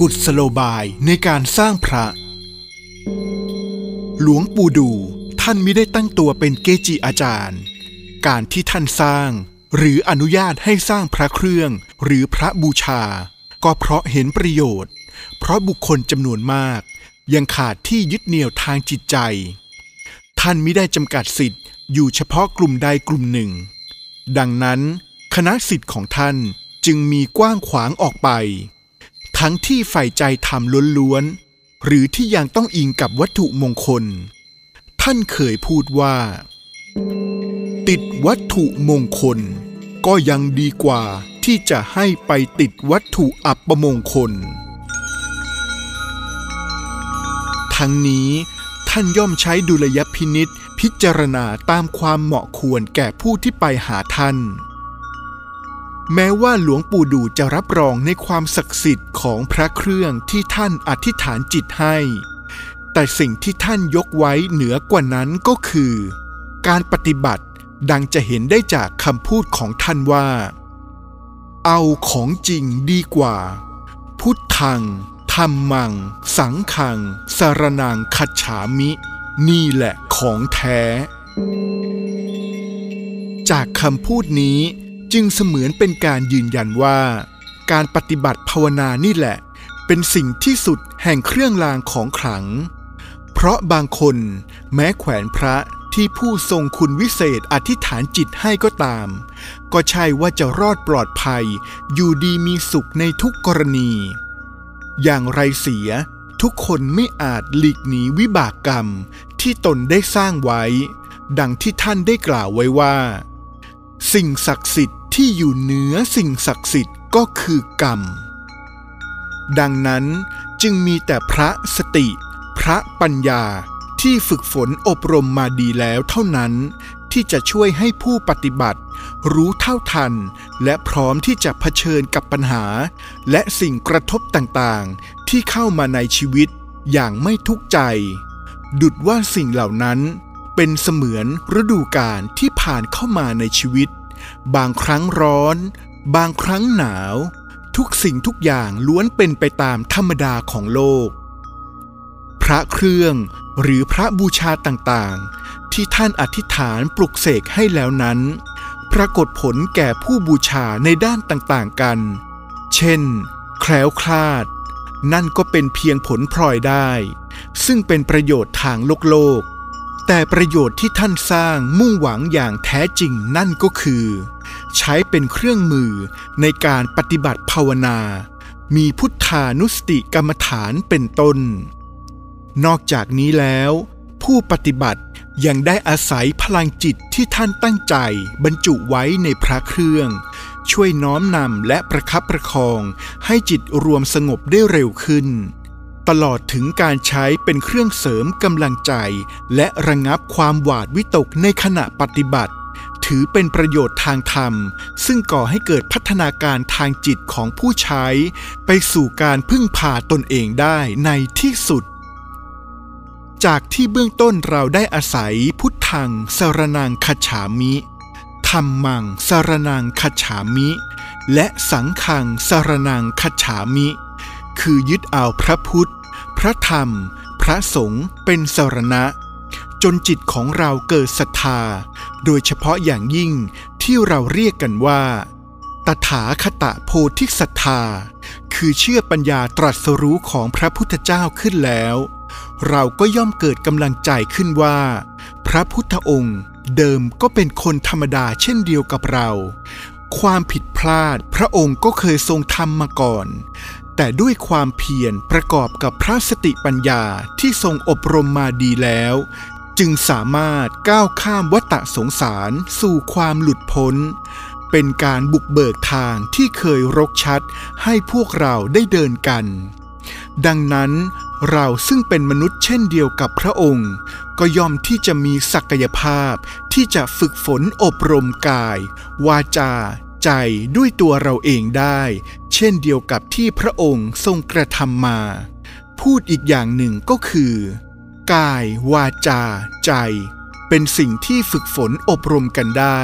กุศโลบายในการสร้างพระ หลวงปู่ดูท่านไม่ได้ตั้งตัวเป็นเกจิอาจารย์ การที่ท่านสร้าง หรืออนุญาตให้สร้างพระเครื่องหรือพระบูชา ก็เพราะเห็นประโยชน์ เพราะบุคคลจำนวนมาก ยังขาดที่ยึดเหนี่ยวทางจิตใจ ท่านไม่ได้จำกัดสิทธิ์อยู่เฉพาะกลุ่มใดกลุ่มหนึ่ง ดังนั้น คณะสิทธิ์ของท่าน จึงมีกว้างขวางออกไป ทั้งที่ใฝ่ใจทำล้วนๆ หรือที่ยังต้องอิงกับวัตถุมงคล ท่านเคยพูดว่า ติดวัตถุมงคล ก็ยังดีกว่าที่จะให้ไปติดวัตถุอัปมงคล ทั้งนี้ท่านย่อมใช้ดุลยพินิษพิจารณาตามความเหมาะควรแก่ผู้ที่ไปหาท่าน แม้ว่าหลวงปู่ดูจะรับรองในความศักดิ์สิทธิ์ของพระเครื่องที่ท่านอธิษฐานจิตให้ แต่สิ่งที่ท่านยกไว้เหนือกว่านั้นก็คือ การปฏิบัติดังจะเห็นได้จากคำพูดของท่านว่า เอาของจริงดีกว่า พุทธังธรรมัง สังขัง สารนังคัจฉามิ นี่แหละของแท้ จากคำพูดนี้ จึงเสมือนเป็นการยืนยันว่า การปฏิบัติภาวนานี่แหละ เป็นสิ่งที่สุดแห่งเครื่องรางของขลัง เพราะบางคนแม้แขวนพระที่ผู้ทรงคุณวิเศษอธิษฐานจิตให้ก็ตาม ก็ใช่ว่าจะรอดปลอดภัย อยู่ดีมีสุขในทุกกรณี อย่างไรเสียทุกคนไม่อาจหลีกหนีวิบากกรรมที่ตนได้สร้างไว้ ดังที่ท่านได้กล่าวไว้ว่า สิ่งศักดิ์สิทธิ์ ที่อยู่เหนือสิ่งศักดิ์สิทธิ์ก็คือกรรม ดังนั้นจึงมีแต่พระสติ พระปัญญาที่ฝึกฝนอบรมมาดีแล้วเท่านั้น ที่จะช่วยให้ผู้ปฏิบัติ รู้เท่าทัน และพร้อมที่จะเผชิญกับปัญหา และสิ่งกระทบต่างๆ ที่เข้ามาในชีวิตอย่างไม่ทุกข์ใจ ดุดว่าสิ่งเหล่านั้นเป็นเสมือนฤดูกาลที่ผ่านเข้ามาในชีวิต บางครั้งร้อน บางครั้งหนาว ทุกสิ่งทุกอย่างล้วนเป็นไปตามธรรมดาของโลก พระเครื่องหรือพระบูชาต่างๆ ที่ท่านอธิษฐานปลุกเสกให้แล้วนั้น ปรากฏผลแก่ผู้บูชาในด้านต่างๆกัน เช่น แคล้วคลาด นั่นก็เป็นเพียงผลพลอยได้ ซึ่งเป็นประโยชน์ทางโลกโลก แต่ประโยชน์ที่ท่านสร้างมุ่งหวังอย่างแท้จริงนั่นก็คือ ใช้เป็นเครื่องมือในการปฏิบัติภาวนา มีพุทธานุสติกรรมฐานเป็นต้น นอกจากนี้แล้ว ผู้ปฏิบัติยังได้อาศัยพลังจิตที่ท่านตั้งใจบรรจุไว้ในพระเครื่อง ช่วยน้อมนำและประคับประคองให้จิตรวมสงบได้เร็วขึ้น ตลอดถึงการใช้เป็นเครื่องเสริมกำลังใจ และระงับความหวาดวิตกในขณะปฏิบัติ ถือเป็นประโยชน์ทางธรรม ซึ่งก่อให้เกิดพัฒนาการทางจิตของผู้ใช้ ไปสู่การพึ่งพาตนเองได้ในที่สุด จากที่เบื้องต้นเราได้อาศัยพุทธังสารนังคฉามิธรรมังสารนังคฉามิ และสังขังสารนังคฉามิ คือยึดเอาพระพุทธ พระธรรม พระสงฆ์เป็นสรณะ จนจิตของเราเกิดศรัทธา โดยเฉพาะอย่างยิ่งที่เราเรียกกันว่า ตถาคตโพธิศรัทธา คือเชื่อปัญญาตรัสรู้ของพระพุทธเจ้าขึ้นแล้ว เราก็ย่อมเกิดกำลังใจขึ้นว่า พระพุทธองค์เดิมก็เป็นคนธรรมดาเช่นเดียวกับเรา ความผิดพลาดพระองค์ก็เคยทรงทำมาก่อน แต่ด้วยความเพียรประกอบกับพระสติปัญญาที่ทรงอบรมมาดีแล้ว จึงสามารถก้าวข้ามวัฏสงสารสู่ความหลุดพ้น เป็นการบุกเบิกทางที่เคยรกชัดให้พวกเราได้เดินกัน ดังนั้นเราซึ่งเป็นมนุษย์เช่นเดียวกับพระองค์ ก็ย่อมที่จะมีศักยภาพที่จะฝึกฝนอบรมกาย วาจา ใจด้วยตัวเราเองได้ เช่นเดียวกับที่พระองค์ทรงกระทำมา พูดอีกอย่างหนึ่งก็คือ กาย วาจา ใจ เป็นสิ่งที่ฝึกฝนอบรมกันได้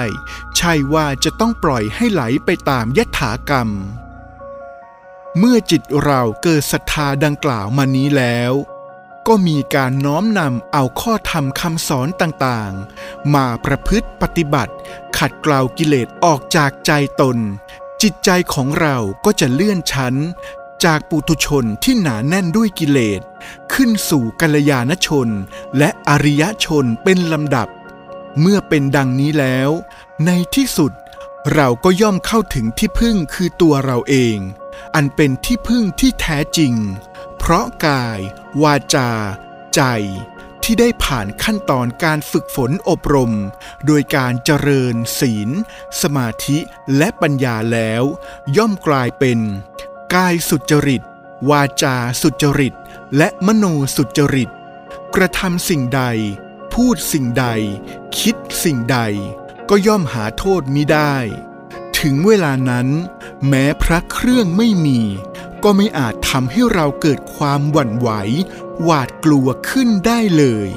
ใช่ว่าจะต้องปล่อยให้ไหลไปตามยถากรรม เมื่อจิตเราเกิดศรัทธาดังกล่าวมานี้แล้ว ก็มีการน้อมนำเอาข้อธรรมคำสอนต่างๆ มาประพฤติปฏิบัติ ขัดเกลากิเลสออกจากใจตน จิตใจของเราก็จะเลื่อนชั้น จากปุถุชนที่หนาแน่นด้วยกิเลส ขึ้นสู่กัลยาณชน และอริยชนเป็นลำดับ เมื่อเป็นดังนี้แล้ว ในที่สุดเราก็ย่อมเข้าถึงที่พึ่งคือตัวเราเอง อันเป็นที่พึ่งที่แท้จริง เพราะกาย วาจา ใจ ที่ได้ผ่านขั้นตอนการฝึกฝนอบรม โดยการเจริญศีล สมาธิและปัญญาแล้ว ย่อมกลายเป็น กายสุจริต วาจาสุจริต และมโนสุจริต กระทำสิ่งใด พูดสิ่งใด คิดสิ่งใด ก็ย่อมหาโทษมิได้ ถึงเวลานั้น แม้พระเครื่องไม่มี ก็ไม่อาจทำให้เราเกิดความหวั่นไหว หวาดกลัวขึ้นได้เลย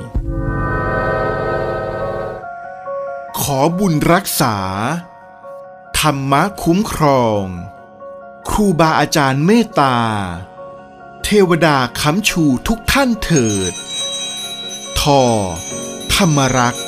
ขอบุญรักษา ธรรมะคุ้มครอง ครูบาอาจารย์เมตตา เทวดาค้ำชูทุกท่านเถิด ทอ ธรรมรักษ